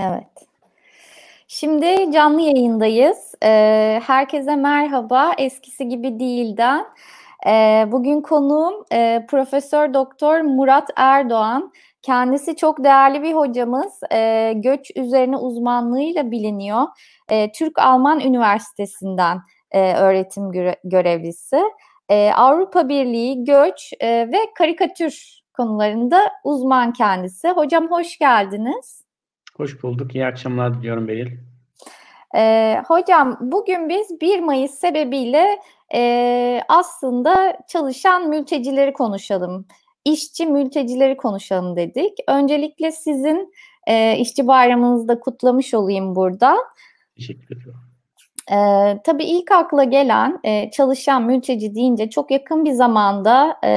Evet. Şimdi canlı yayındayız. Ee, herkese merhaba. Eskisi gibi değilden. Ee, bugün konuğum e, Profesör Doktor Murat Erdoğan. Kendisi çok değerli bir hocamız. E, göç üzerine uzmanlığıyla biliniyor. E, Türk-Alman Üniversitesi'nden e, öğretim göre görevlisi. Avrupa Birliği, göç e, ve karikatür konularında uzman kendisi. Hocam hoş geldiniz. Hoş bulduk. İyi akşamlar diliyorum Beril. Ee, hocam bugün biz 1 Mayıs sebebiyle e, aslında çalışan mültecileri konuşalım. İşçi mültecileri konuşalım dedik. Öncelikle sizin e, işçi bayramınızı da kutlamış olayım burada. Teşekkür ederim. Ee, tabii ilk akla gelen e, çalışan mülteci deyince çok yakın bir zamanda e,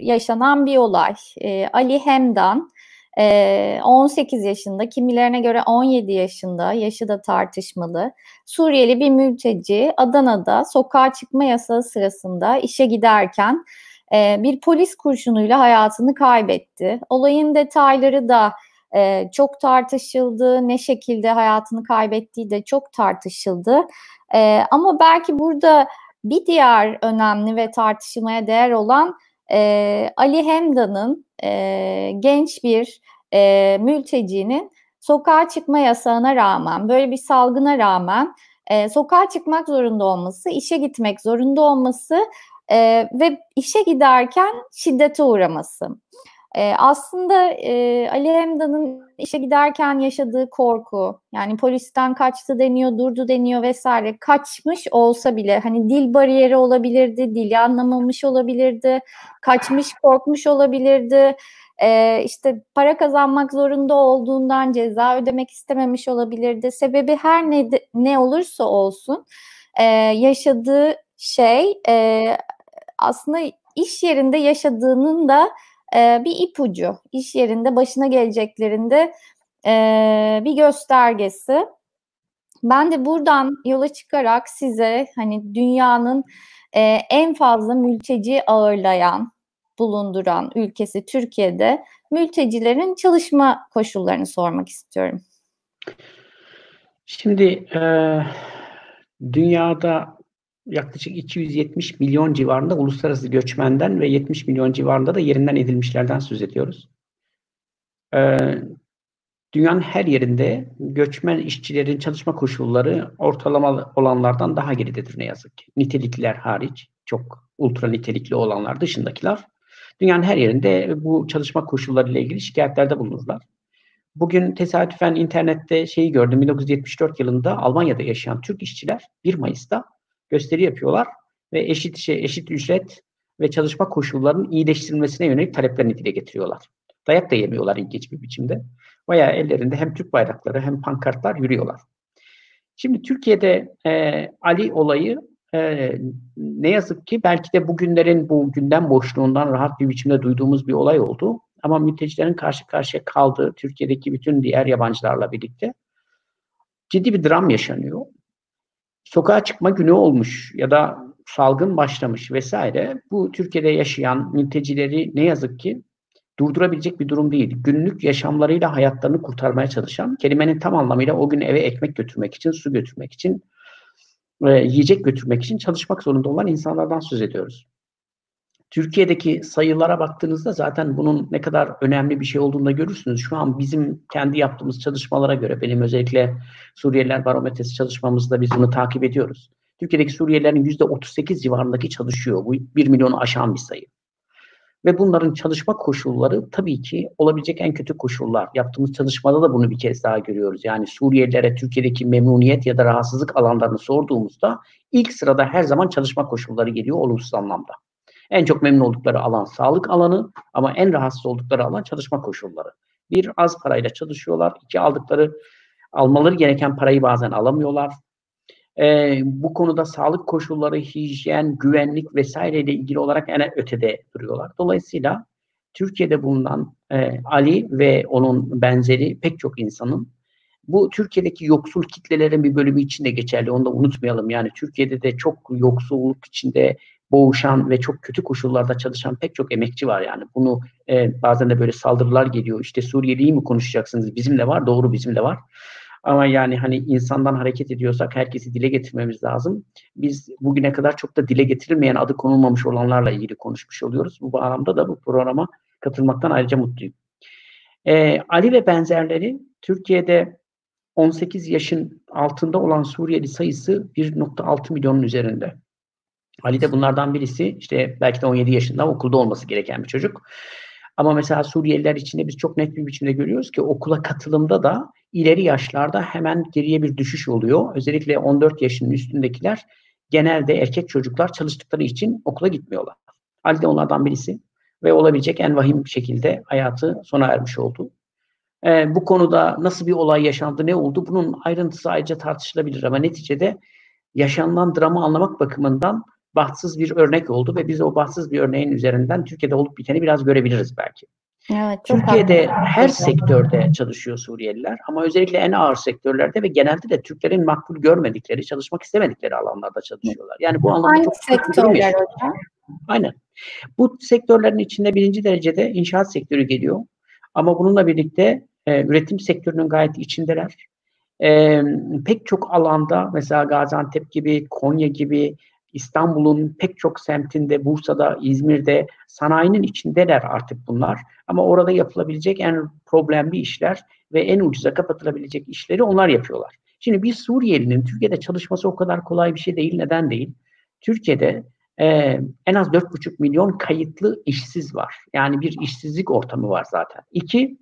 yaşanan bir olay. E, Ali Hemdan 18 yaşında, kimilerine göre 17 yaşında, yaşı da tartışmalı. Suriyeli bir mülteci Adana'da sokağa çıkma yasağı sırasında işe giderken bir polis kurşunuyla hayatını kaybetti. Olayın detayları da çok tartışıldı. Ne şekilde hayatını kaybettiği de çok tartışıldı. Ama belki burada bir diğer önemli ve tartışılmaya değer olan Ali Hemdan'ın genç bir e, mültecinin sokağa çıkma yasağına rağmen, böyle bir salgına rağmen e, sokağa çıkmak zorunda olması, işe gitmek zorunda olması e, ve işe giderken şiddete uğraması. E, aslında e, Ali Hemdan'ın işe giderken yaşadığı korku, yani polisten kaçtı deniyor, durdu deniyor vesaire, kaçmış olsa bile hani dil bariyeri olabilirdi, dili anlamamış olabilirdi, kaçmış, korkmuş olabilirdi e, işte para kazanmak zorunda olduğundan ceza ödemek istememiş olabilirdi. Sebebi her ne, ne olursa olsun e, yaşadığı şey e, aslında iş yerinde yaşadığının da e, bir ipucu. İş yerinde başına geleceklerinde e, bir göstergesi. Ben de buradan yola çıkarak size hani dünyanın e, en fazla mülteci ağırlayan bulunduran ülkesi Türkiye'de mültecilerin çalışma koşullarını sormak istiyorum. Şimdi e, dünyada yaklaşık 270 milyon civarında uluslararası göçmenden ve 70 milyon civarında da yerinden edilmişlerden söz ediyoruz. E, dünyanın her yerinde göçmen işçilerin çalışma koşulları ortalama olanlardan daha geridedir ne yazık ki. Nitelikliler hariç, çok ultra nitelikli olanlar dışındakiler Dünyanın her yerinde bu çalışma koşulları ile ilgili şikayetlerde bulunurlar. Bugün tesadüfen internette şeyi gördüm. 1974 yılında Almanya'da yaşayan Türk işçiler 1 Mayıs'ta gösteri yapıyorlar ve eşit şey, eşit ücret ve çalışma koşullarının iyileştirilmesine yönelik taleplerini dile getiriyorlar. Dayak da yemiyorlar ilginç bir biçimde. Bayağı ellerinde hem Türk bayrakları hem pankartlar yürüyorlar. Şimdi Türkiye'de e, Ali olayı e, ne yazık ki belki de bugünlerin bu gündem boşluğundan rahat bir biçimde duyduğumuz bir olay oldu. Ama mültecilerin karşı karşıya kaldığı Türkiye'deki bütün diğer yabancılarla birlikte ciddi bir dram yaşanıyor. Sokağa çıkma günü olmuş ya da salgın başlamış vesaire. Bu Türkiye'de yaşayan mültecileri ne yazık ki durdurabilecek bir durum değil. Günlük yaşamlarıyla hayatlarını kurtarmaya çalışan, kelimenin tam anlamıyla o gün eve ekmek götürmek için, su götürmek için e, yiyecek götürmek için çalışmak zorunda olan insanlardan söz ediyoruz. Türkiye'deki sayılara baktığınızda zaten bunun ne kadar önemli bir şey olduğunu da görürsünüz. Şu an bizim kendi yaptığımız çalışmalara göre, benim özellikle Suriyeliler Barometresi çalışmamızda biz bunu takip ediyoruz. Türkiye'deki Suriyelilerin %38 civarındaki çalışıyor. Bu 1 milyonu aşan bir sayı. Ve bunların çalışma koşulları tabii ki olabilecek en kötü koşullar. Yaptığımız çalışmada da bunu bir kez daha görüyoruz. Yani Suriyelilere Türkiye'deki memnuniyet ya da rahatsızlık alanlarını sorduğumuzda ilk sırada her zaman çalışma koşulları geliyor olumsuz anlamda. En çok memnun oldukları alan sağlık alanı ama en rahatsız oldukları alan çalışma koşulları. Bir, az parayla çalışıyorlar. İki, aldıkları, almaları gereken parayı bazen alamıyorlar. E, bu konuda sağlık koşulları, hijyen, güvenlik vesaire ile ilgili olarak en ötede duruyorlar. Dolayısıyla Türkiye'de bulunan e, Ali ve onun benzeri pek çok insanın Bu Türkiye'deki yoksul kitlelerin bir bölümü için de geçerli. Onu da unutmayalım. Yani Türkiye'de de çok yoksulluk içinde boğuşan ve çok kötü koşullarda çalışan pek çok emekçi var yani. Bunu e, bazen de böyle saldırılar geliyor. İşte Suriyeli'yi mi konuşacaksınız? Bizim de var. Doğru bizim de var. Ama yani hani insandan hareket ediyorsak herkesi dile getirmemiz lazım. Biz bugüne kadar çok da dile getirilmeyen adı konulmamış olanlarla ilgili konuşmuş oluyoruz. Bu bağlamda da bu programa katılmaktan ayrıca mutluyum. Ee, Ali ve benzerleri Türkiye'de 18 yaşın altında olan Suriyeli sayısı 1.6 milyonun üzerinde. Ali de bunlardan birisi. İşte belki de 17 yaşında okulda olması gereken bir çocuk. Ama mesela Suriyeliler içinde biz çok net bir biçimde görüyoruz ki okula katılımda da ileri yaşlarda hemen geriye bir düşüş oluyor. Özellikle 14 yaşının üstündekiler genelde erkek çocuklar çalıştıkları için okula gitmiyorlar. Ali de onlardan birisi ve olabilecek en vahim şekilde hayatı sona ermiş oldu. Ee, bu konuda nasıl bir olay yaşandı, ne oldu bunun ayrıntısı ayrıca tartışılabilir ama neticede yaşanılan dramı anlamak bakımından bahtsız bir örnek oldu ve biz o bahtsız bir örneğin üzerinden Türkiye'de olup biteni biraz görebiliriz belki. Evet, Türkiye'de her sektörde çalışıyor Suriyeliler ama özellikle en ağır sektörlerde ve genelde de Türklerin makbul görmedikleri, çalışmak istemedikleri alanlarda çalışıyorlar. Yani bu anlamda çok sektörler hocam? Aynen. Bu sektörlerin içinde birinci derecede inşaat sektörü geliyor. Ama bununla birlikte e, üretim sektörünün gayet içindeler. E, pek çok alanda mesela Gaziantep gibi, Konya gibi, İstanbul'un pek çok semtinde, Bursa'da, İzmir'de sanayinin içindeler artık bunlar. Ama orada yapılabilecek en problemli işler ve en ucuza kapatılabilecek işleri onlar yapıyorlar. Şimdi bir Suriyelinin Türkiye'de çalışması o kadar kolay bir şey değil. Neden değil? Türkiye'de e, en az 4,5 milyon kayıtlı işsiz var. Yani bir işsizlik ortamı var zaten. İki,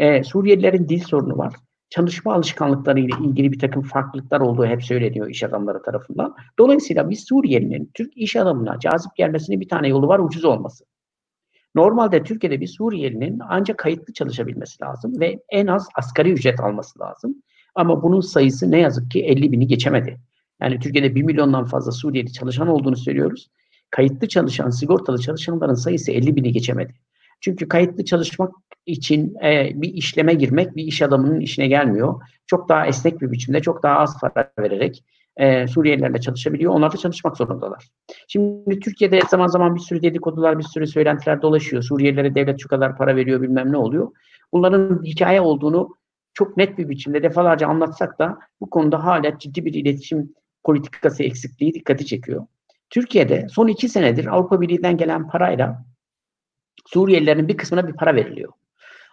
e, Suriyelilerin dil sorunu var çalışma alışkanlıkları ile ilgili bir takım farklılıklar olduğu hep söyleniyor iş adamları tarafından. Dolayısıyla biz Suriyelinin Türk iş adamına cazip gelmesinin bir tane yolu var ucuz olması. Normalde Türkiye'de bir Suriyelinin ancak kayıtlı çalışabilmesi lazım ve en az asgari ücret alması lazım. Ama bunun sayısı ne yazık ki 50 bini geçemedi. Yani Türkiye'de 1 milyondan fazla Suriyeli çalışan olduğunu söylüyoruz. Kayıtlı çalışan, sigortalı çalışanların sayısı 50 bini geçemedi. Çünkü kayıtlı çalışmak için e, bir işleme girmek bir iş adamının işine gelmiyor. Çok daha esnek bir biçimde, çok daha az para vererek e, Suriyelilerle çalışabiliyor. Onlar da çalışmak zorundalar. Şimdi Türkiye'de zaman zaman bir sürü dedikodular, bir sürü söylentiler dolaşıyor. Suriyelilere devlet şu kadar para veriyor bilmem ne oluyor. Bunların hikaye olduğunu çok net bir biçimde defalarca anlatsak da bu konuda hala ciddi bir iletişim politikası eksikliği dikkati çekiyor. Türkiye'de son iki senedir Avrupa Birliği'den gelen parayla Suriyelilerin bir kısmına bir para veriliyor.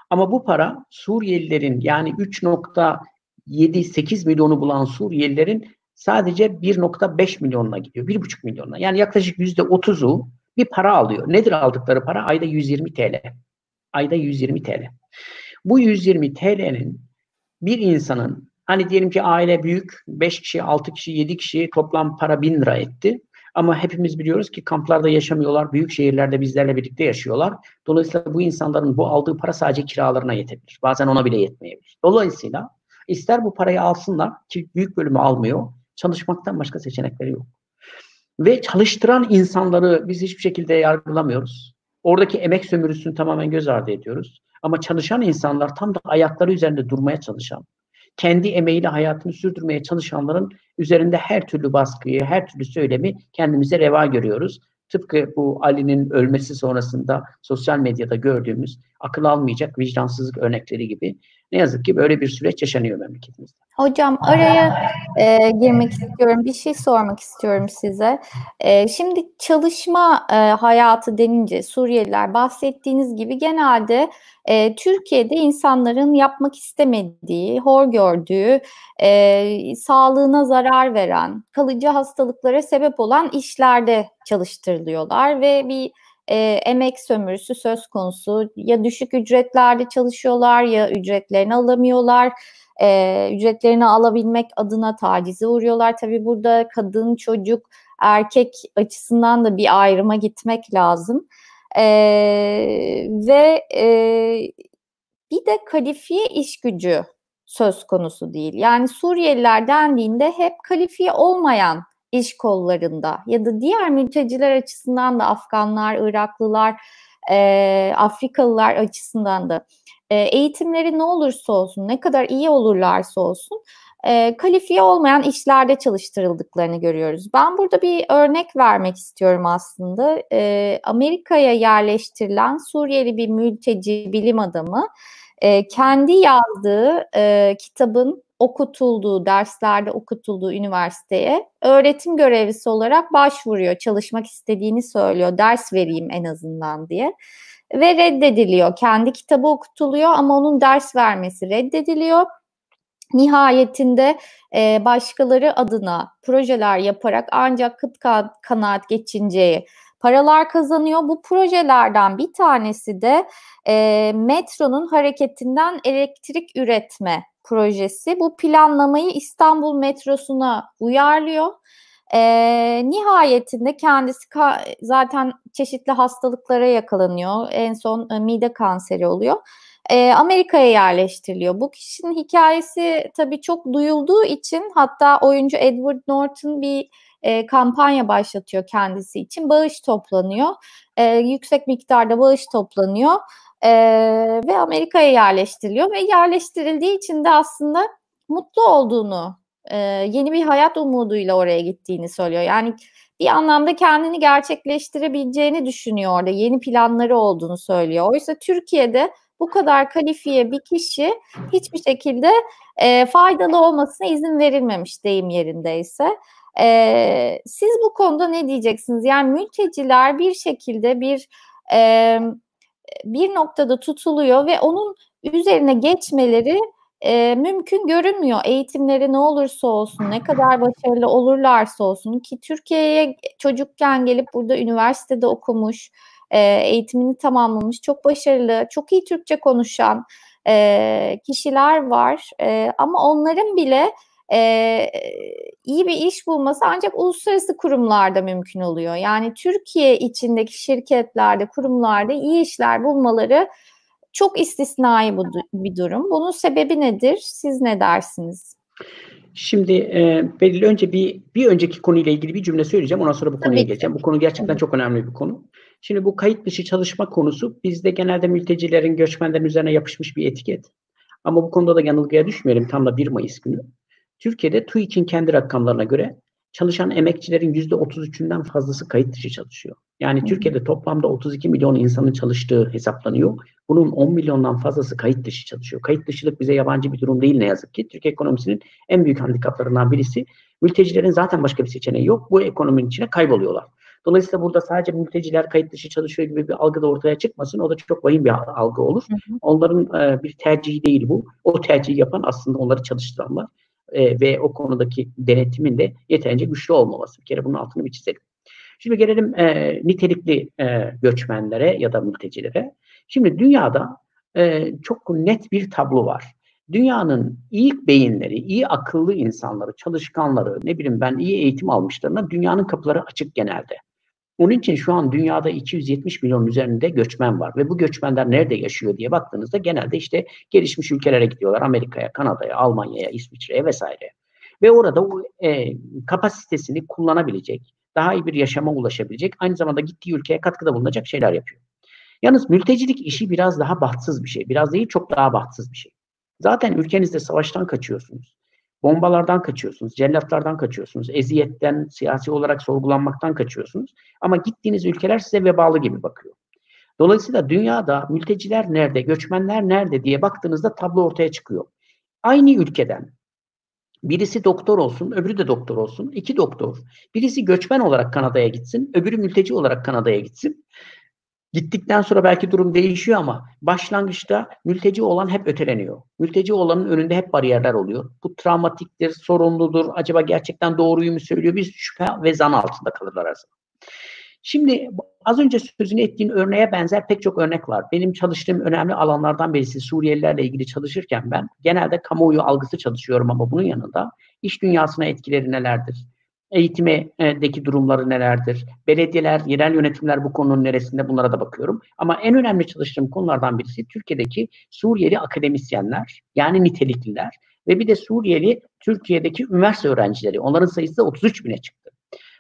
Ama bu para Suriyelilerin yani 3.7-8 milyonu bulan Suriyelilerin sadece 1.5 milyonuna gidiyor. 1.5 milyonuna. Yani yaklaşık %30'u bir para alıyor. Nedir aldıkları para? Ayda 120 TL. Ayda 120 TL. Bu 120 TL'nin bir insanın hani diyelim ki aile büyük 5 kişi, 6 kişi, 7 kişi toplam para 1000 lira etti. Ama hepimiz biliyoruz ki kamplarda yaşamıyorlar. Büyük şehirlerde bizlerle birlikte yaşıyorlar. Dolayısıyla bu insanların bu aldığı para sadece kiralarına yetebilir. Bazen ona bile yetmeyebilir. Dolayısıyla ister bu parayı alsınlar ki büyük bölümü almıyor. Çalışmaktan başka seçenekleri yok. Ve çalıştıran insanları biz hiçbir şekilde yargılamıyoruz. Oradaki emek sömürüsünü tamamen göz ardı ediyoruz. Ama çalışan insanlar tam da ayakları üzerinde durmaya çalışan, kendi emeğiyle hayatını sürdürmeye çalışanların üzerinde her türlü baskıyı, her türlü söylemi kendimize reva görüyoruz. Tıpkı bu Ali'nin ölmesi sonrasında sosyal medyada gördüğümüz akıl almayacak vicdansızlık örnekleri gibi ne yazık ki böyle bir süreç yaşanıyor memleketimizde. Hocam araya e, girmek istiyorum. Bir şey sormak istiyorum size. E, şimdi çalışma e, hayatı denince Suriyeliler bahsettiğiniz gibi genelde e, Türkiye'de insanların yapmak istemediği, hor gördüğü, e, sağlığına zarar veren, kalıcı hastalıklara sebep olan işlerde çalıştırılıyorlar ve bir e, emek sömürüsü söz konusu. Ya düşük ücretlerde çalışıyorlar ya ücretlerini alamıyorlar. E, ücretlerini alabilmek adına tacize uğruyorlar. Tabii burada kadın, çocuk, erkek açısından da bir ayrıma gitmek lazım. E, ve e, bir de kalifiye iş gücü söz konusu değil. Yani Suriyeliler dendiğinde hep kalifiye olmayan iş kollarında ya da diğer mülteciler açısından da Afganlar, Iraklılar, e, Afrikalılar açısından da e, eğitimleri ne olursa olsun, ne kadar iyi olurlarsa olsun e, kalifiye olmayan işlerde çalıştırıldıklarını görüyoruz. Ben burada bir örnek vermek istiyorum aslında. E, Amerika'ya yerleştirilen Suriyeli bir mülteci bilim adamı e, kendi yazdığı e, kitabın okutulduğu, derslerde okutulduğu üniversiteye öğretim görevlisi olarak başvuruyor. Çalışmak istediğini söylüyor. Ders vereyim en azından diye. Ve reddediliyor. Kendi kitabı okutuluyor ama onun ders vermesi reddediliyor. Nihayetinde e, başkaları adına projeler yaparak ancak kıt kanaat geçinceyi paralar kazanıyor. Bu projelerden bir tanesi de e, metronun hareketinden elektrik üretme projesi. Bu planlamayı İstanbul metrosuna uyarlıyor. E, nihayetinde kendisi zaten çeşitli hastalıklara yakalanıyor. En son e, mide kanseri oluyor. E, Amerika'ya yerleştiriliyor. Bu kişinin hikayesi tabii çok duyulduğu için hatta oyuncu Edward Norton bir e, kampanya başlatıyor kendisi için. Bağış toplanıyor. E, yüksek miktarda bağış toplanıyor e, ve Amerika'ya yerleştiriliyor ve yerleştirildiği için de aslında mutlu olduğunu, e, yeni bir hayat umuduyla oraya gittiğini söylüyor. Yani bir anlamda kendini gerçekleştirebileceğini düşünüyor orada. Yeni planları olduğunu söylüyor. Oysa Türkiye'de bu kadar kalifiye bir kişi hiçbir şekilde e, faydalı olmasına izin verilmemiş deyim yerindeyse. E, siz bu konuda ne diyeceksiniz? Yani mülteciler bir şekilde bir e, bir noktada tutuluyor ve onun üzerine geçmeleri e, mümkün görünmüyor. Eğitimleri ne olursa olsun, ne kadar başarılı olurlarsa olsun ki Türkiye'ye çocukken gelip burada üniversitede okumuş, e, eğitimini tamamlamış, çok başarılı, çok iyi Türkçe konuşan e, kişiler var. E, ama onların bile e, iyi bir iş bulması ancak uluslararası kurumlarda mümkün oluyor. Yani Türkiye içindeki şirketlerde, kurumlarda iyi işler bulmaları çok istisnai bu, bir durum. Bunun sebebi nedir? Siz ne dersiniz? Şimdi e, belli önce bir bir önceki konuyla ilgili bir cümle söyleyeceğim. Ondan sonra bu konuya Tabii geleceğim. Bu konu gerçekten Tabii. çok önemli bir konu. Şimdi bu kayıt dışı çalışma konusu bizde genelde mültecilerin, göçmenlerin üzerine yapışmış bir etiket. Ama bu konuda da yanılgıya düşmeyelim. Tam da 1 Mayıs günü. Türkiye'de TÜİK'in kendi rakamlarına göre çalışan emekçilerin %33'ünden fazlası kayıt dışı çalışıyor. Yani Türkiye'de toplamda 32 milyon insanın çalıştığı hesaplanıyor. Bunun 10 milyondan fazlası kayıt dışı çalışıyor. Kayıt dışılık bize yabancı bir durum değil ne yazık ki. Türkiye ekonomisinin en büyük handikaplarından birisi. Mültecilerin zaten başka bir seçeneği yok. Bu ekonominin içine kayboluyorlar. Dolayısıyla burada sadece mülteciler kayıt dışı çalışıyor gibi bir algı da ortaya çıkmasın. O da çok vahim bir algı olur. Hı hı. Onların e, bir tercihi değil bu. O tercihi yapan aslında onları çalıştıranlar e, ve o konudaki denetimin de yeterince güçlü olmaması. Bir kere bunun altını bir çizelim. Şimdi gelelim e, nitelikli e, göçmenlere ya da mültecilere. Şimdi dünyada e, çok net bir tablo var. Dünyanın iyi beyinleri, iyi akıllı insanları, çalışkanları, ne bileyim ben iyi eğitim almışlarına dünyanın kapıları açık genelde. Onun için şu an dünyada 270 milyon üzerinde göçmen var ve bu göçmenler nerede yaşıyor diye baktığınızda genelde işte gelişmiş ülkelere gidiyorlar. Amerika'ya, Kanada'ya, Almanya'ya, İsviçre'ye vesaire. Ve orada o e, kapasitesini kullanabilecek, daha iyi bir yaşama ulaşabilecek, aynı zamanda gittiği ülkeye katkıda bulunacak şeyler yapıyor. Yalnız mültecilik işi biraz daha bahtsız bir şey. Biraz değil çok daha bahtsız bir şey. Zaten ülkenizde savaştan kaçıyorsunuz. Bombalardan kaçıyorsunuz, cellatlardan kaçıyorsunuz, eziyetten, siyasi olarak sorgulanmaktan kaçıyorsunuz. Ama gittiğiniz ülkeler size vebalı gibi bakıyor. Dolayısıyla dünyada mülteciler nerede, göçmenler nerede diye baktığınızda tablo ortaya çıkıyor. Aynı ülkeden birisi doktor olsun, öbürü de doktor olsun, iki doktor. Birisi göçmen olarak Kanada'ya gitsin, öbürü mülteci olarak Kanada'ya gitsin. Gittikten sonra belki durum değişiyor ama başlangıçta mülteci olan hep öteleniyor. Mülteci olanın önünde hep bariyerler oluyor. Bu travmatiktir, sorumludur, acaba gerçekten doğruyu mu söylüyor? Bir şüphe ve zan altında kalırlar aslında. Şimdi az önce sözünü ettiğin örneğe benzer pek çok örnek var. Benim çalıştığım önemli alanlardan birisi Suriyelilerle ilgili çalışırken ben genelde kamuoyu algısı çalışıyorum ama bunun yanında iş dünyasına etkileri nelerdir? eğitimdeki durumları nelerdir? Belediyeler, yerel yönetimler bu konunun neresinde bunlara da bakıyorum. Ama en önemli çalıştığım konulardan birisi Türkiye'deki Suriyeli akademisyenler yani nitelikliler ve bir de Suriyeli Türkiye'deki üniversite öğrencileri. Onların sayısı da 33 bine çıktı.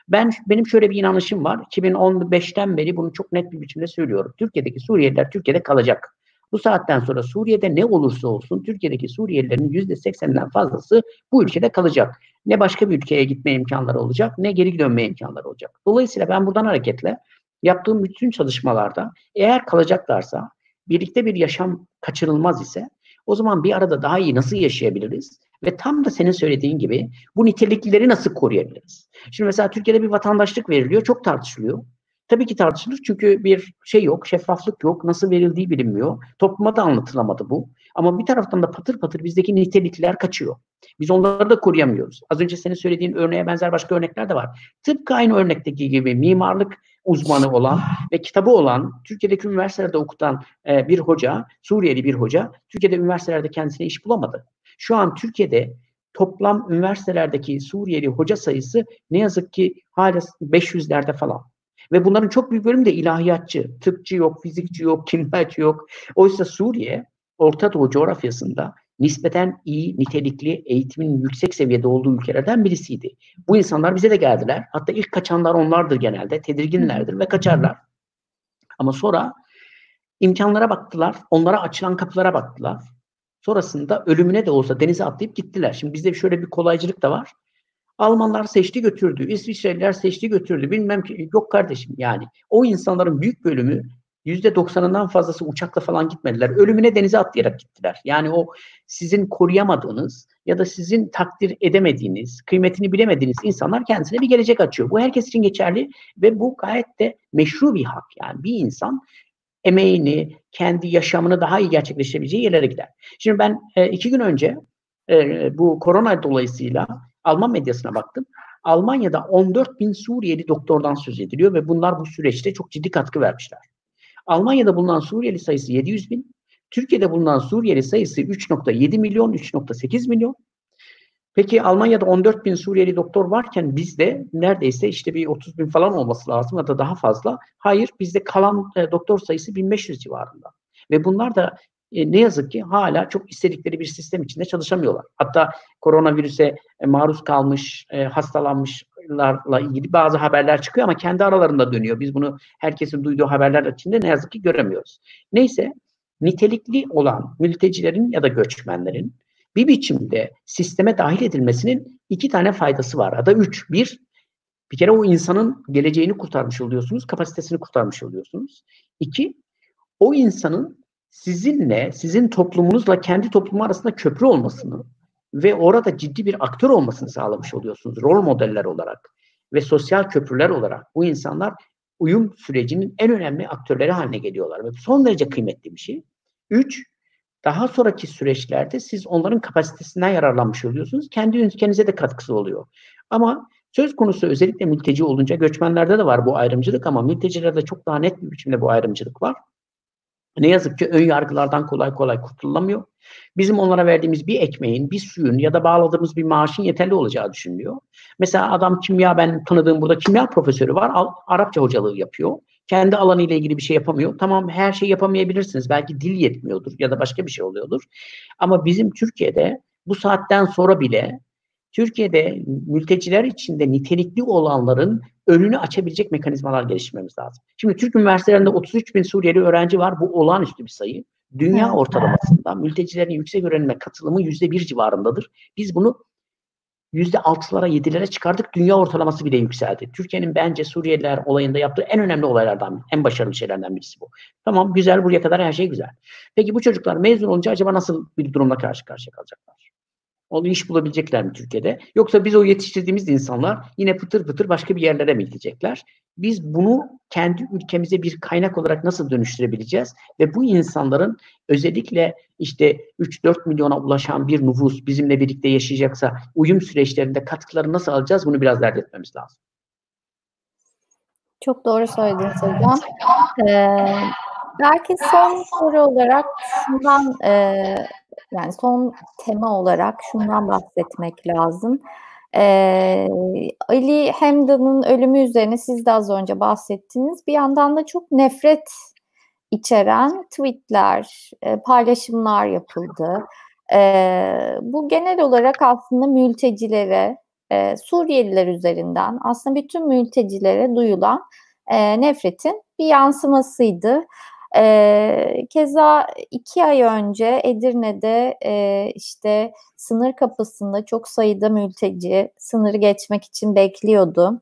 Ben benim şöyle bir inanışım var. 2015'ten beri bunu çok net bir biçimde söylüyorum. Türkiye'deki Suriyeliler Türkiye'de kalacak. Bu saatten sonra Suriye'de ne olursa olsun Türkiye'deki Suriyelilerin %80'den fazlası bu ülkede kalacak. Ne başka bir ülkeye gitme imkanları olacak ne geri dönme imkanları olacak. Dolayısıyla ben buradan hareketle yaptığım bütün çalışmalarda eğer kalacaklarsa birlikte bir yaşam kaçırılmaz ise o zaman bir arada daha iyi nasıl yaşayabiliriz? Ve tam da senin söylediğin gibi bu nitelikleri nasıl koruyabiliriz? Şimdi mesela Türkiye'de bir vatandaşlık veriliyor, çok tartışılıyor. Tabii ki tartışılır çünkü bir şey yok, şeffaflık yok, nasıl verildiği bilinmiyor. Topluma da anlatılamadı bu. Ama bir taraftan da patır patır bizdeki nitelikler kaçıyor. Biz onları da koruyamıyoruz. Az önce senin söylediğin örneğe benzer başka örnekler de var. Tıpkı aynı örnekteki gibi mimarlık uzmanı olan ve kitabı olan, Türkiye'deki üniversitelerde okutan e, bir hoca, Suriyeli bir hoca, Türkiye'de üniversitelerde kendisine iş bulamadı. Şu an Türkiye'de toplam üniversitelerdeki Suriyeli hoca sayısı ne yazık ki hala 500'lerde falan. Ve bunların çok büyük bölümü de ilahiyatçı. Tıpçı yok, fizikçi yok, kimyacı yok. Oysa Suriye, Orta Doğu coğrafyasında nispeten iyi, nitelikli, eğitimin yüksek seviyede olduğu ülkelerden birisiydi. Bu insanlar bize de geldiler. Hatta ilk kaçanlar onlardır genelde. Tedirginlerdir ve kaçarlar. Ama sonra imkanlara baktılar. Onlara açılan kapılara baktılar. Sonrasında ölümüne de olsa denize atlayıp gittiler. Şimdi bizde şöyle bir kolaycılık da var. Almanlar seçti götürdü, İsviçreliler seçti götürdü. Bilmem ki yok kardeşim yani. O insanların büyük bölümü yüzde doksanından fazlası uçakla falan gitmediler. Ölümüne denize atlayarak gittiler. Yani o sizin koruyamadığınız ya da sizin takdir edemediğiniz, kıymetini bilemediğiniz insanlar kendisine bir gelecek açıyor. Bu herkes için geçerli ve bu gayet de meşru bir hak. Yani bir insan emeğini, kendi yaşamını daha iyi gerçekleştirebileceği yerlere gider. Şimdi ben e, iki gün önce e, bu korona dolayısıyla Alman medyasına baktım. Almanya'da 14 bin Suriyeli doktordan söz ediliyor ve bunlar bu süreçte çok ciddi katkı vermişler. Almanya'da bulunan Suriyeli sayısı 700 bin. Türkiye'de bulunan Suriyeli sayısı 3.7 milyon, 3.8 milyon. Peki Almanya'da 14 bin Suriyeli doktor varken bizde neredeyse işte bir 30 bin falan olması lazım ya da daha fazla. Hayır bizde kalan e, doktor sayısı 1500 civarında. Ve bunlar da e, ne yazık ki hala çok istedikleri bir sistem içinde çalışamıyorlar. Hatta koronavirüse e, maruz kalmış, e, hastalanmışlarla ilgili bazı haberler çıkıyor ama kendi aralarında dönüyor. Biz bunu herkesin duyduğu haberler içinde ne yazık ki göremiyoruz. Neyse nitelikli olan mültecilerin ya da göçmenlerin bir biçimde sisteme dahil edilmesinin iki tane faydası var. Ya da üç. Bir, bir kere o insanın geleceğini kurtarmış oluyorsunuz, kapasitesini kurtarmış oluyorsunuz. İki, o insanın sizinle, sizin toplumunuzla kendi toplumu arasında köprü olmasını ve orada ciddi bir aktör olmasını sağlamış oluyorsunuz. Rol modeller olarak ve sosyal köprüler olarak bu insanlar uyum sürecinin en önemli aktörleri haline geliyorlar. Ve son derece kıymetli bir şey. Üç, daha sonraki süreçlerde siz onların kapasitesinden yararlanmış oluyorsunuz. Kendi ülkenize de katkısı oluyor. Ama söz konusu özellikle mülteci olunca göçmenlerde de var bu ayrımcılık ama mültecilerde çok daha net bir biçimde bu ayrımcılık var. Ne yazık ki ön yargılardan kolay kolay kurtulamıyor. Bizim onlara verdiğimiz bir ekmeğin, bir suyun ya da bağladığımız bir maaşın yeterli olacağı düşünülüyor. Mesela adam kimya, ben tanıdığım burada kimya profesörü var, Arapça hocalığı yapıyor. Kendi alanı ile ilgili bir şey yapamıyor. Tamam her şey yapamayabilirsiniz. Belki dil yetmiyordur ya da başka bir şey oluyordur. Ama bizim Türkiye'de bu saatten sonra bile Türkiye'de mülteciler içinde nitelikli olanların önünü açabilecek mekanizmalar geliştirmemiz lazım. Şimdi Türk üniversitelerinde 33 bin Suriyeli öğrenci var. Bu olağanüstü bir sayı. Dünya ortalamasında mültecilerin yüksek öğrenime katılımı yüzde bir civarındadır. Biz bunu yüzde altılara yedilere çıkardık. Dünya ortalaması bile yükseldi. Türkiye'nin bence Suriyeliler olayında yaptığı en önemli olaylardan, en başarılı şeylerden birisi bu. Tamam güzel buraya kadar her şey güzel. Peki bu çocuklar mezun olunca acaba nasıl bir durumla karşı karşıya kalacaklar? Onu iş bulabilecekler mi Türkiye'de? Yoksa biz o yetiştirdiğimiz insanlar yine pıtır pıtır başka bir yerlere mi gidecekler? Biz bunu kendi ülkemize bir kaynak olarak nasıl dönüştürebileceğiz? Ve bu insanların özellikle işte 3-4 milyona ulaşan bir nüfus bizimle birlikte yaşayacaksa uyum süreçlerinde katkıları nasıl alacağız? Bunu biraz dert etmemiz lazım. Çok doğru söylediniz hocam. Ee, belki son soru olarak şundan e, yani son tema olarak şundan bahsetmek lazım. Ee, Ali Hemdan'ın ölümü üzerine siz de az önce bahsettiniz. Bir yandan da çok nefret içeren tweetler, e, paylaşımlar yapıldı. E, bu genel olarak aslında mültecilere, e, Suriyeliler üzerinden aslında bütün mültecilere duyulan e, nefretin bir yansımasıydı. E, keza iki ay önce Edirne'de e, işte sınır kapısında çok sayıda mülteci sınırı geçmek için bekliyordu.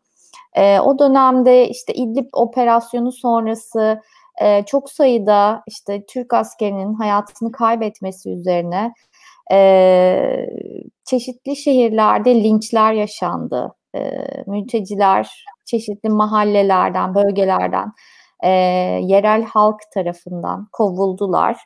E, o dönemde işte İdlib operasyonu sonrası e, çok sayıda işte Türk askerinin hayatını kaybetmesi üzerine e, çeşitli şehirlerde linçler yaşandı. E, mülteciler çeşitli mahallelerden, bölgelerden, e, yerel halk tarafından kovuldular.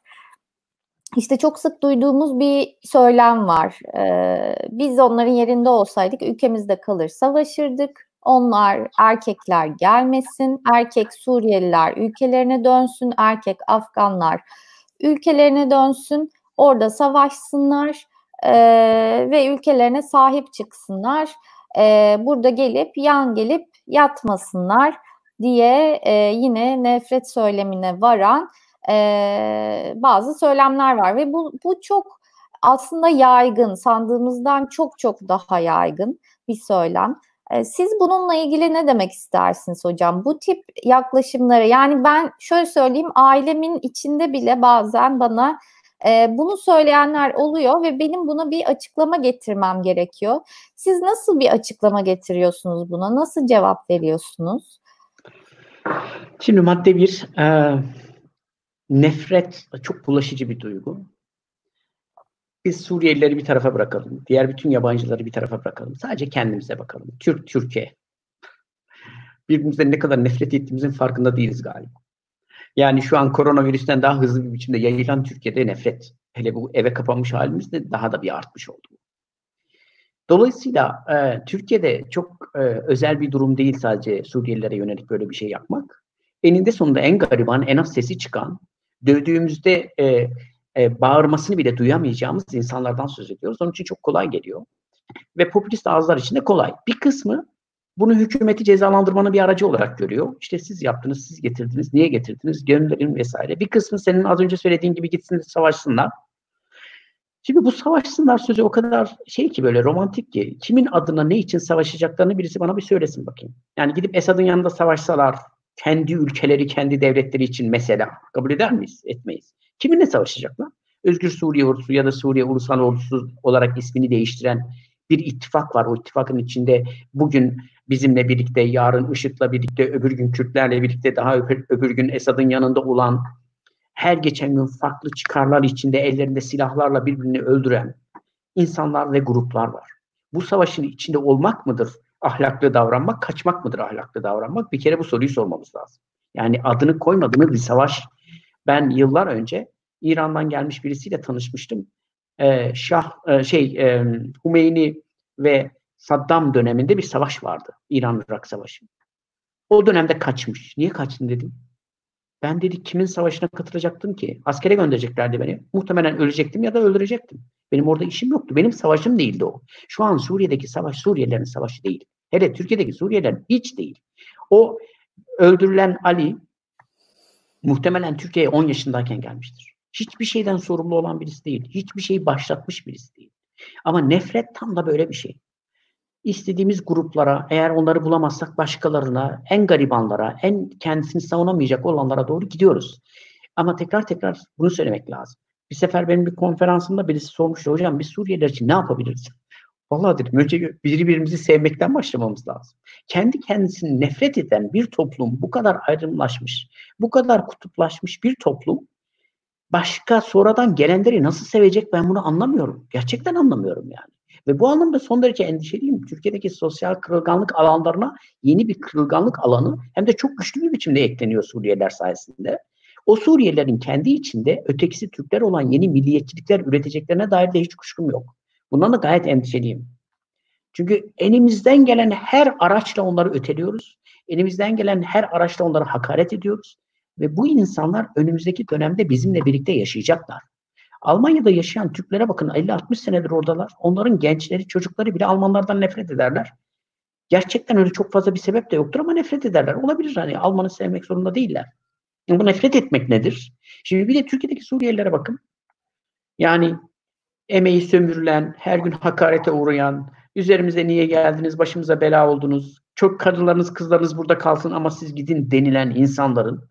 İşte çok sık duyduğumuz bir söylem var. Ee, biz onların yerinde olsaydık ülkemizde kalır savaşırdık. Onlar erkekler gelmesin, erkek Suriyeliler ülkelerine dönsün, erkek Afganlar ülkelerine dönsün, orada savaşsınlar e, ve ülkelerine sahip çıksınlar. E, burada gelip yan gelip yatmasınlar diye e, yine nefret söylemine varan e, bazı söylemler var ve bu, bu çok aslında yaygın, sandığımızdan çok çok daha yaygın bir söylem. E, siz bununla ilgili ne demek istersiniz hocam? Bu tip yaklaşımları yani ben şöyle söyleyeyim ailemin içinde bile bazen bana e, bunu söyleyenler oluyor ve benim buna bir açıklama getirmem gerekiyor. Siz nasıl bir açıklama getiriyorsunuz buna? Nasıl cevap veriyorsunuz? Şimdi madde bir, e, nefret çok bulaşıcı bir duygu. Biz Suriyelileri bir tarafa bırakalım. Diğer bütün yabancıları bir tarafa bırakalım. Sadece kendimize bakalım. Türk, Türkiye. Birbirimizden ne kadar nefret ettiğimizin farkında değiliz galiba. Yani şu an koronavirüsten daha hızlı bir biçimde yayılan Türkiye'de nefret. Hele bu eve kapanmış halimizde daha da bir artmış oldu. Dolayısıyla e, Türkiye'de çok e, özel bir durum değil sadece Suriyelilere yönelik böyle bir şey yapmak. Eninde sonunda en gariban, en az sesi çıkan, dövdüğümüzde e, e, bağırmasını bile duyamayacağımız insanlardan söz ediyoruz. Onun için çok kolay geliyor. Ve popülist ağızlar için de kolay. Bir kısmı bunu hükümeti cezalandırmanın bir aracı olarak görüyor. İşte siz yaptınız, siz getirdiniz, niye getirdiniz, gönderin vesaire. Bir kısmı senin az önce söylediğin gibi gitsin savaşsınlar. Şimdi bu savaşsınlar sözü o kadar şey ki böyle romantik ki kimin adına ne için savaşacaklarını birisi bana bir söylesin bakayım. Yani gidip Esad'ın yanında savaşsalar kendi ülkeleri, kendi devletleri için mesela kabul eder miyiz? Etmeyiz. Kiminle savaşacaklar? Özgür Suriye Ordusu ya da Suriye Ulusal Ordusu olarak ismini değiştiren bir ittifak var. O ittifakın içinde bugün bizimle birlikte, yarın IŞİD'le birlikte, öbür gün Kürtlerle birlikte, daha öbür, öbür gün Esad'ın yanında olan, her geçen gün farklı çıkarlar içinde ellerinde silahlarla birbirini öldüren insanlar ve gruplar var. Bu savaşın içinde olmak mıdır ahlaklı davranmak, kaçmak mıdır ahlaklı davranmak? Bir kere bu soruyu sormamız lazım. Yani adını koymadığımız bir savaş. Ben yıllar önce İran'dan gelmiş birisiyle tanışmıştım. Ee, Şah e, şey e, Hümeyni ve Saddam döneminde bir savaş vardı. İran-Irak savaşı. O dönemde kaçmış. Niye kaçtın dedim. Ben dedi kimin savaşına katılacaktım ki? Askere göndereceklerdi beni. Muhtemelen ölecektim ya da öldürecektim. Benim orada işim yoktu. Benim savaşım değildi o. Şu an Suriye'deki savaş Suriyelilerin savaşı değil. Hele Türkiye'deki Suriyelilerin hiç değil. O öldürülen Ali muhtemelen Türkiye'ye 10 yaşındayken gelmiştir. Hiçbir şeyden sorumlu olan birisi değil. Hiçbir şeyi başlatmış birisi değil. Ama nefret tam da böyle bir şey. İstediğimiz gruplara, eğer onları bulamazsak başkalarına, en garibanlara, en kendisini savunamayacak olanlara doğru gidiyoruz. Ama tekrar tekrar bunu söylemek lazım. Bir sefer benim bir konferansımda birisi sormuştu. Hocam biz Suriyeliler için ne yapabiliriz? Vallahi dedim önce birbirimizi sevmekten başlamamız lazım. Kendi kendisini nefret eden bir toplum bu kadar ayrımlaşmış, bu kadar kutuplaşmış bir toplum başka sonradan gelenleri nasıl sevecek ben bunu anlamıyorum. Gerçekten anlamıyorum yani. Ve bu anlamda son derece endişeliyim. Türkiye'deki sosyal kırılganlık alanlarına yeni bir kırılganlık alanı hem de çok güçlü bir biçimde ekleniyor Suriyeliler sayesinde. O Suriyelilerin kendi içinde ötekisi Türkler olan yeni milliyetçilikler üreteceklerine dair de hiç kuşkum yok. Bundan da gayet endişeliyim. Çünkü elimizden gelen her araçla onları öteliyoruz. Elimizden gelen her araçla onları hakaret ediyoruz. Ve bu insanlar önümüzdeki dönemde bizimle birlikte yaşayacaklar. Almanya'da yaşayan Türklere bakın 50-60 senedir oradalar. Onların gençleri, çocukları bile Almanlardan nefret ederler. Gerçekten öyle çok fazla bir sebep de yoktur ama nefret ederler. Olabilir hani Alman'ı sevmek zorunda değiller. Bu nefret etmek nedir? Şimdi bir de Türkiye'deki Suriyelilere bakın. Yani emeği sömürülen, her gün hakarete uğrayan, üzerimize niye geldiniz, başımıza bela oldunuz, çok karılarınız, kızlarınız burada kalsın ama siz gidin denilen insanların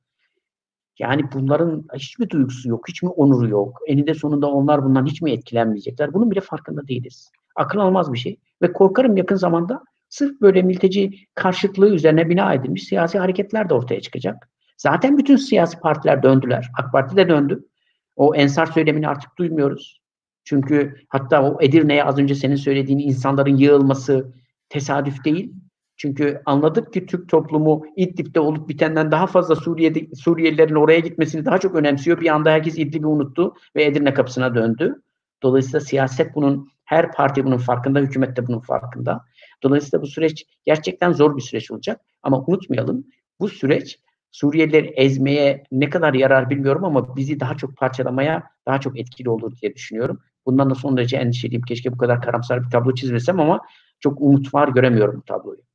Yani bunların hiç mi duygusu yok, hiç mi onuru yok? Eninde sonunda onlar bundan hiç mi etkilenmeyecekler? Bunun bile farkında değiliz. Akıl almaz bir şey. Ve korkarım yakın zamanda sırf böyle mülteci karşıtlığı üzerine bina edilmiş siyasi hareketler de ortaya çıkacak. Zaten bütün siyasi partiler döndüler. AK Parti de döndü. O ensar söylemini artık duymuyoruz. Çünkü hatta o Edirne'ye az önce senin söylediğin insanların yığılması tesadüf değil. Çünkü anladık ki Türk toplumu İdlib'de olup bitenden daha fazla Suriye'de, Suriyelilerin oraya gitmesini daha çok önemsiyor. Bir anda herkes İdlib'i unuttu ve Edirne kapısına döndü. Dolayısıyla siyaset bunun, her parti bunun farkında, hükümet de bunun farkında. Dolayısıyla bu süreç gerçekten zor bir süreç olacak. Ama unutmayalım bu süreç Suriyelileri ezmeye ne kadar yarar bilmiyorum ama bizi daha çok parçalamaya daha çok etkili olur diye düşünüyorum. Bundan da son derece endişeliyim. Keşke bu kadar karamsar bir tablo çizmesem ama çok umut var göremiyorum bu tabloyu.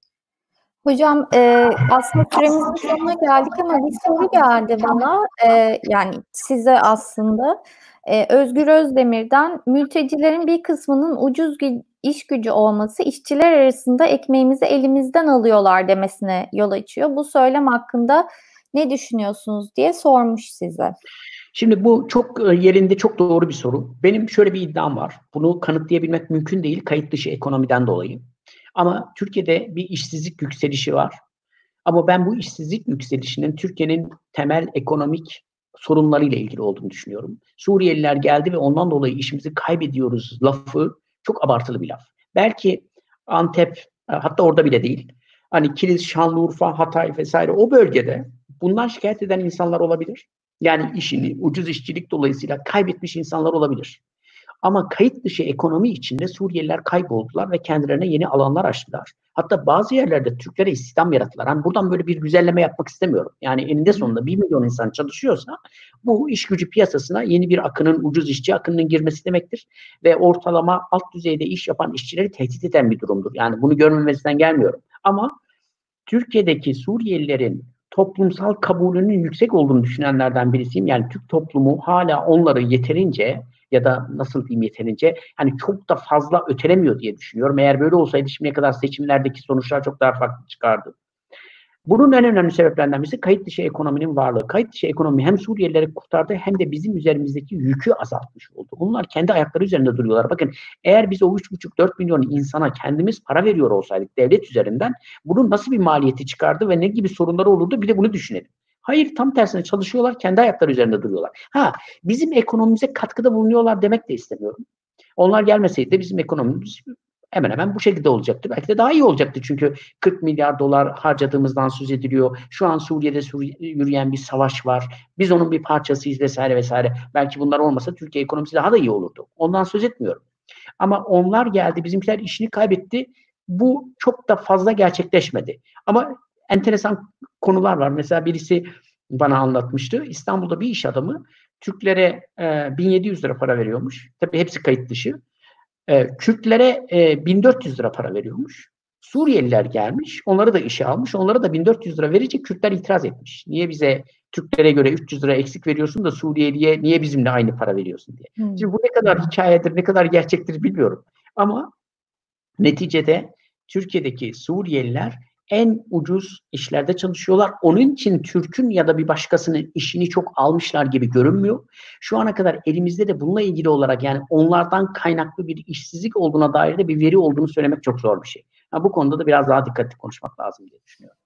Hocam e, aslında süremizin sonuna geldik ama bir soru geldi bana. E, yani size aslında. E, Özgür Özdemir'den mültecilerin bir kısmının ucuz iş gücü olması işçiler arasında ekmeğimizi elimizden alıyorlar demesine yol açıyor. Bu söylem hakkında ne düşünüyorsunuz diye sormuş size. Şimdi bu çok e, yerinde çok doğru bir soru. Benim şöyle bir iddiam var. Bunu kanıtlayabilmek mümkün değil kayıt dışı ekonomiden dolayı. Ama Türkiye'de bir işsizlik yükselişi var. Ama ben bu işsizlik yükselişinin Türkiye'nin temel ekonomik sorunlarıyla ilgili olduğunu düşünüyorum. Suriyeliler geldi ve ondan dolayı işimizi kaybediyoruz lafı çok abartılı bir laf. Belki Antep hatta orada bile değil. Hani Kilis, Şanlıurfa, Hatay vesaire o bölgede bundan şikayet eden insanlar olabilir. Yani işini ucuz işçilik dolayısıyla kaybetmiş insanlar olabilir. Ama kayıt dışı ekonomi içinde Suriyeliler kayboldular ve kendilerine yeni alanlar açtılar. Hatta bazı yerlerde Türklere istihdam yarattılar. Hani buradan böyle bir güzelleme yapmak istemiyorum. Yani eninde sonunda bir milyon insan çalışıyorsa bu iş gücü piyasasına yeni bir akının, ucuz işçi akının girmesi demektir. Ve ortalama alt düzeyde iş yapan işçileri tehdit eden bir durumdur. Yani bunu görmemesinden gelmiyorum. Ama Türkiye'deki Suriyelilerin toplumsal kabulünün yüksek olduğunu düşünenlerden birisiyim. Yani Türk toplumu hala onları yeterince ya da nasıl diyeyim yeterince hani çok da fazla ötelemiyor diye düşünüyorum. Eğer böyle olsaydı şimdiye kadar seçimlerdeki sonuçlar çok daha farklı çıkardı. Bunun en önemli sebeplerinden birisi kayıt dışı ekonominin varlığı. Kayıt dışı ekonomi hem Suriyelileri kurtardı hem de bizim üzerimizdeki yükü azaltmış oldu. Onlar kendi ayakları üzerinde duruyorlar. Bakın eğer biz o 3,5-4 milyon insana kendimiz para veriyor olsaydık devlet üzerinden bunun nasıl bir maliyeti çıkardı ve ne gibi sorunları olurdu bir de bunu düşünelim. Hayır tam tersine çalışıyorlar, kendi ayakları üzerinde duruyorlar. Ha bizim ekonomimize katkıda bulunuyorlar demek de istemiyorum. Onlar gelmeseydi de bizim ekonomimiz hemen hemen bu şekilde olacaktı. Belki de daha iyi olacaktı çünkü 40 milyar dolar harcadığımızdan söz ediliyor. Şu an Suriye'de yürüyen bir savaş var. Biz onun bir parçasıyız vesaire vesaire. Belki bunlar olmasa Türkiye ekonomisi daha da iyi olurdu. Ondan söz etmiyorum. Ama onlar geldi, bizimkiler işini kaybetti. Bu çok da fazla gerçekleşmedi. Ama enteresan konular var. Mesela birisi bana anlatmıştı. İstanbul'da bir iş adamı Türklere e, 1700 lira para veriyormuş. Tabii hepsi kayıt dışı. E, Kürtlere e, 1400 lira para veriyormuş. Suriyeliler gelmiş, onları da işe almış, onlara da 1400 lira verecek Kürtler itiraz etmiş. Niye bize Türklere göre 300 lira eksik veriyorsun da Suriyeliye niye bizimle aynı para veriyorsun diye. Hmm. Şimdi bu ne kadar hikayedir, ne kadar gerçektir bilmiyorum. Ama neticede Türkiye'deki Suriyeliler en ucuz işlerde çalışıyorlar. Onun için Türk'ün ya da bir başkasının işini çok almışlar gibi görünmüyor. Şu ana kadar elimizde de bununla ilgili olarak yani onlardan kaynaklı bir işsizlik olduğuna dair de bir veri olduğunu söylemek çok zor bir şey. Yani bu konuda da biraz daha dikkatli konuşmak lazım diye düşünüyorum.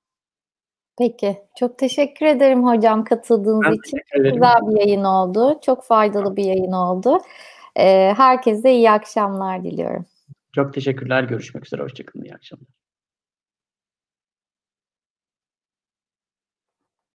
Peki. Çok teşekkür ederim hocam katıldığınız ben için. Güzel bir yayın oldu. Çok faydalı bir yayın oldu. Herkese iyi akşamlar diliyorum. Çok teşekkürler. Görüşmek üzere. Hoşçakalın. İyi akşamlar.